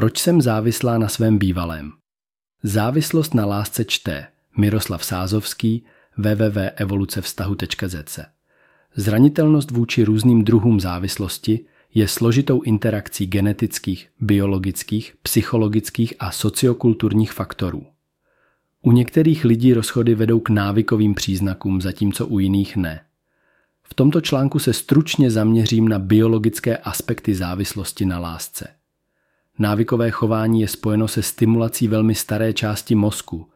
Proč jsem závislá na svém bývalém? Závislost na lásce čte Miroslav Sázovský www.evolucevztahu.cz Zranitelnost vůči různým druhům závislosti je složitou interakcí genetických, biologických, psychologických a sociokulturních faktorů. U některých lidí rozchody vedou k návykovým příznakům, zatímco u jiných ne. V tomto článku se stručně zaměřím na biologické aspekty závislosti na lásce. Návykové chování je spojeno se stimulací velmi staré části mozku,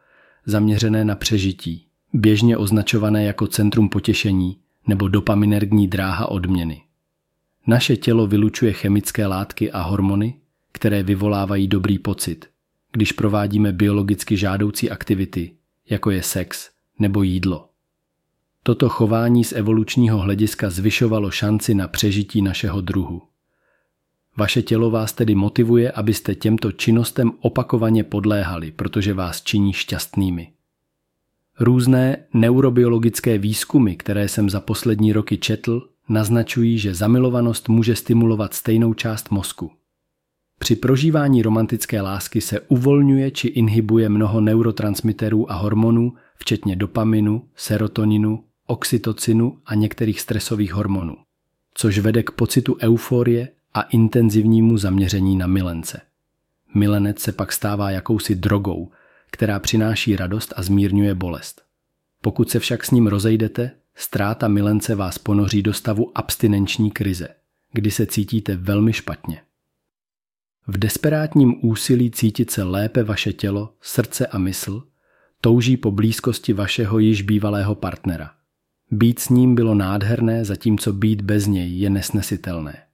zaměřené na přežití, běžně označované jako centrum potěšení nebo dopaminergní dráha odměny. Naše tělo vylučuje chemické látky a hormony, které vyvolávají dobrý pocit, když provádíme biologicky žádoucí aktivity, jako je sex nebo jídlo. Toto chování z evolučního hlediska zvyšovalo šanci na přežití našeho druhu. Vaše tělo vás tedy motivuje, abyste těmto činnostem opakovaně podléhali, protože vás činí šťastnými. Různé neurobiologické výzkumy, které jsem za poslední roky četl, naznačují, že zamilovanost může stimulovat stejnou část mozku. Při prožívání romantické lásky se uvolňuje či inhibuje mnoho neurotransmiterů a hormonů, včetně dopaminu, serotoninu, oxytocinu a některých stresových hormonů, což vede k pocitu euforie a intenzivnímu zaměření na milence. Milenec se pak stává jakousi drogou, která přináší radost a zmírňuje bolest. Pokud se však s ním rozejdete, ztráta milence vás ponoří do stavu abstinenční krize, kdy se cítíte velmi špatně. V desperátním úsilí cítit se lépe vaše tělo, srdce a mysl touží po blízkosti vašeho již bývalého partnera. Být s ním bylo nádherné, zatímco být bez něj je nesnesitelné.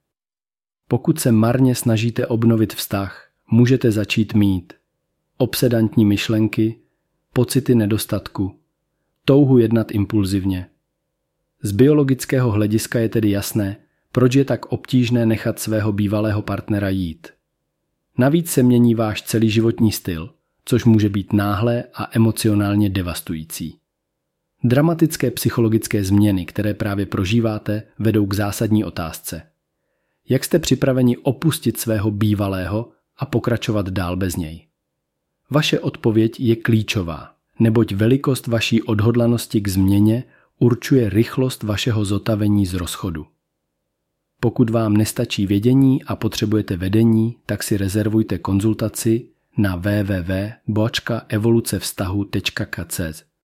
Pokud se marně snažíte obnovit vztah, můžete začít mít obsedantní myšlenky, pocity nedostatku, touhu jednat impulzivně. Z biologického hlediska je tedy jasné, proč je tak obtížné nechat svého bývalého partnera jít. Navíc se mění váš celý životní styl, což může být náhlé a emocionálně devastující. Dramatické psychologické změny, které právě prožíváte, vedou k zásadní otázce. Jak jste připraveni opustit svého bývalého a pokračovat dál bez něj? Vaše odpověď je klíčová, neboť velikost vaší odhodlanosti k změně určuje rychlost vašeho zotavení z rozchodu. Pokud vám nestačí vědění a potřebujete vedení, tak si rezervujte konzultaci na www.bočkaevolucevztahu.cz.